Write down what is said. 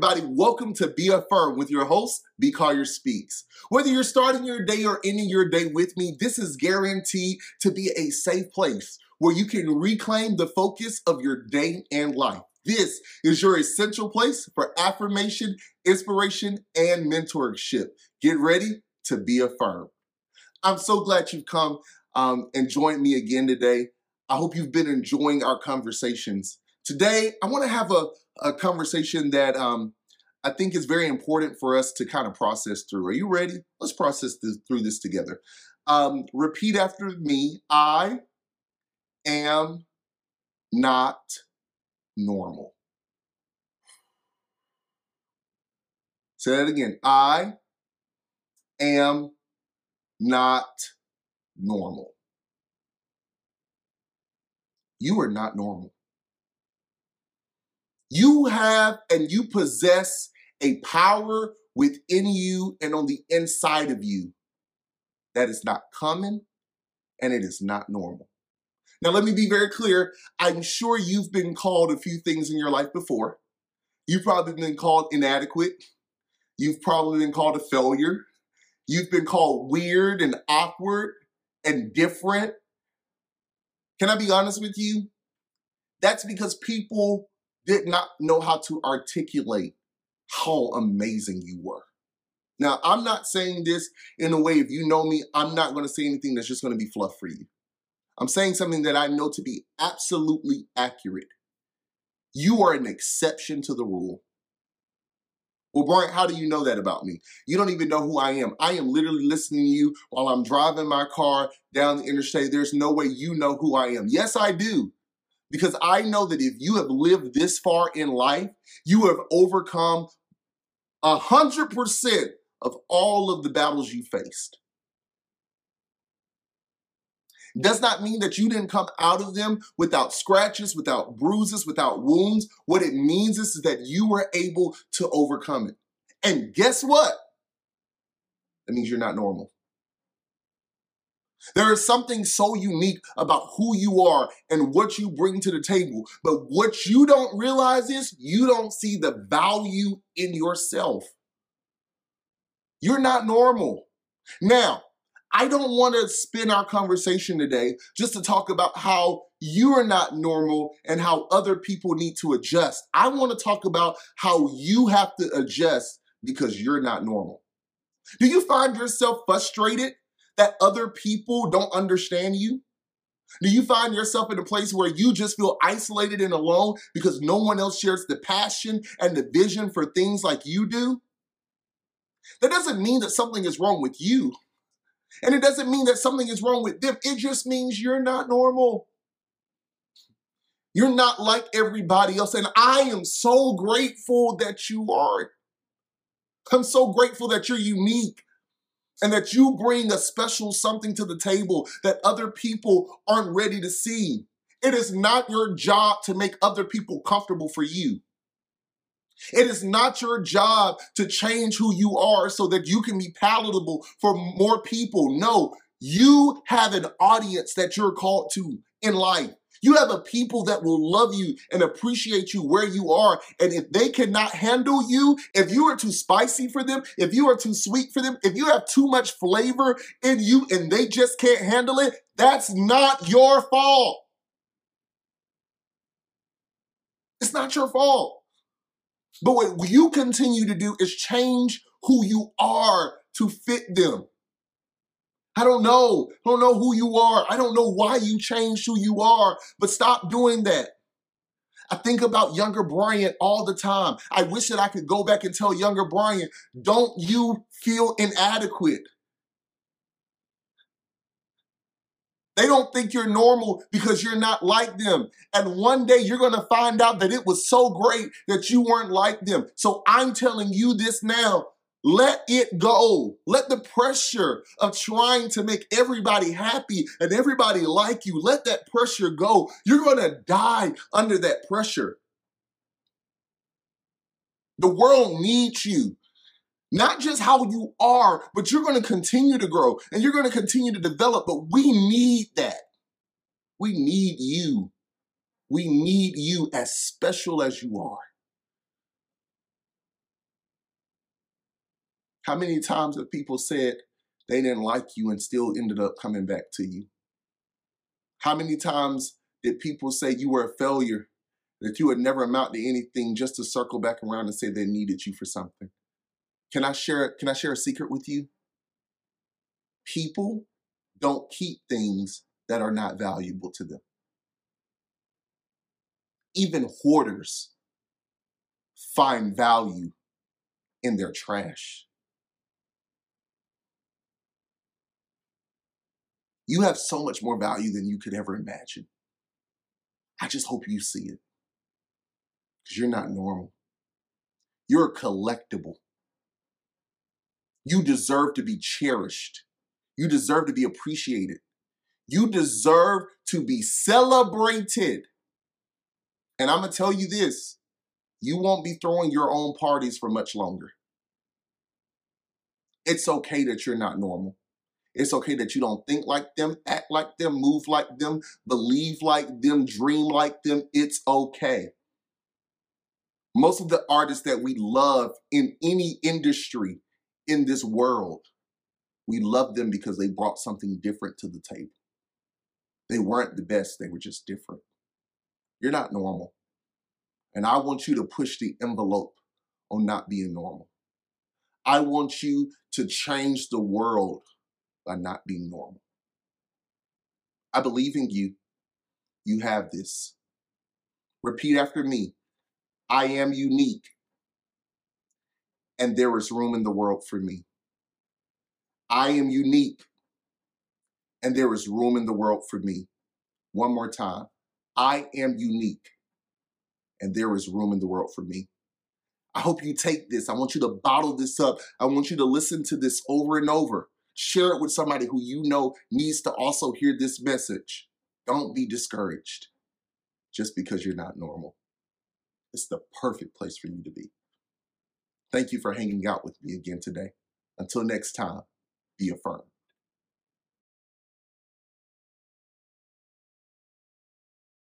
everybody. Welcome to Be Affirmed with your host, B. Collier Speaks. Whether you're starting your day or ending your day with me, this is guaranteed to be a safe place where you can reclaim the focus of your day and life. This is your essential place for affirmation, inspiration, and mentorship. Get ready to be affirmed. I'm so glad you've come um, and joined me again today. I hope you've been enjoying our conversations. Today, I want to have a, a conversation that um, I think is very important for us to kind of process through. Are you ready? Let's process this, through this together. Um, repeat after me I am not normal. Say that again. I am not normal. You are not normal. You have and you possess a power within you and on the inside of you that is not common and it is not normal. Now, let me be very clear. I'm sure you've been called a few things in your life before. You've probably been called inadequate. You've probably been called a failure. You've been called weird and awkward and different. Can I be honest with you? That's because people did not know how to articulate how amazing you were. Now, I'm not saying this in a way, if you know me, I'm not going to say anything that's just going to be fluff for you. I'm saying something that I know to be absolutely accurate. You are an exception to the rule. Well, Bryant, how do you know that about me? You don't even know who I am. I am literally listening to you while I'm driving my car down the interstate. There's no way you know who I am. Yes, I do. Because I know that if you have lived this far in life, you have overcome a hundred percent of all of the battles you faced. Does not mean that you didn't come out of them without scratches, without bruises, without wounds. What it means is, is that you were able to overcome it. And guess what? That means you're not normal. There is something so unique about who you are and what you bring to the table. But what you don't realize is you don't see the value in yourself. You're not normal. Now, I don't want to spin our conversation today just to talk about how you are not normal and how other people need to adjust. I want to talk about how you have to adjust because you're not normal. Do you find yourself frustrated that other people don't understand you? Do you find yourself in a place where you just feel isolated and alone because no one else shares the passion and the vision for things like you do? That doesn't mean that something is wrong with you. And it doesn't mean that something is wrong with them. It just means you're not normal. You're not like everybody else. And I am so grateful that you are. I'm so grateful that you're unique and that you bring a special something to the table that other people aren't ready to see. It is not your job to make other people comfortable for you. It is not your job to change who you are so that you can be palatable for more people. No, you have an audience that you're called to in life. You have a people that will love you and appreciate you where you are. And if they cannot handle you, if you are too spicy for them, if you are too sweet for them, if you have too much flavor in you and they just can't handle it, that's not your fault. It's not your fault. But what you continue to do is change who you are to fit them. I don't know. I don't know who you are. I don't know why you changed who you are, but stop doing that. I think about younger Bryant all the time. I wish that I could go back and tell younger Bryant, don't you feel inadequate? They don't think you're normal because you're not like them. And one day you're going to find out that it was so great that you weren't like them. So I'm telling you this now. Let it go. Let the pressure of trying to make everybody happy and everybody like you, let that pressure go. You're going to die under that pressure. The world needs you. Not just how you are, but you're going to continue to grow and you're going to continue to develop. But we need that. We need you. We need you as special as you are. How many times have people said they didn't like you and still ended up coming back to you? How many times did people say you were a failure, that you would never amount to anything just to circle back around and say they needed you for something? Can I share can I share a secret with you? People don't keep things that are not valuable to them. Even hoarders find value in their trash. You have so much more value than you could ever imagine. I just hope you see it. Because you're not normal. You're collectible. You deserve to be cherished. You deserve to be appreciated. You deserve to be celebrated. And I'm going to tell you this you won't be throwing your own parties for much longer. It's okay that you're not normal. It's okay that you don't think like them, act like them, move like them, believe like them, dream like them. It's okay. Most of the artists that we love in any industry in this world, we love them because they brought something different to the table. They weren't the best, they were just different. You're not normal. And I want you to push the envelope on not being normal. I want you to change the world by not being normal. I believe in you. You have this. Repeat after me I am unique, and there is room in the world for me. I am unique, and there is room in the world for me. One more time. I am unique, and there is room in the world for me. I hope you take this. I want you to bottle this up. I want you to listen to this over and over. Share it with somebody who you know needs to also hear this message. Don't be discouraged just because you're not normal. It's the perfect place for you to be. Thank you for hanging out with me again today. Until next time, be affirmed.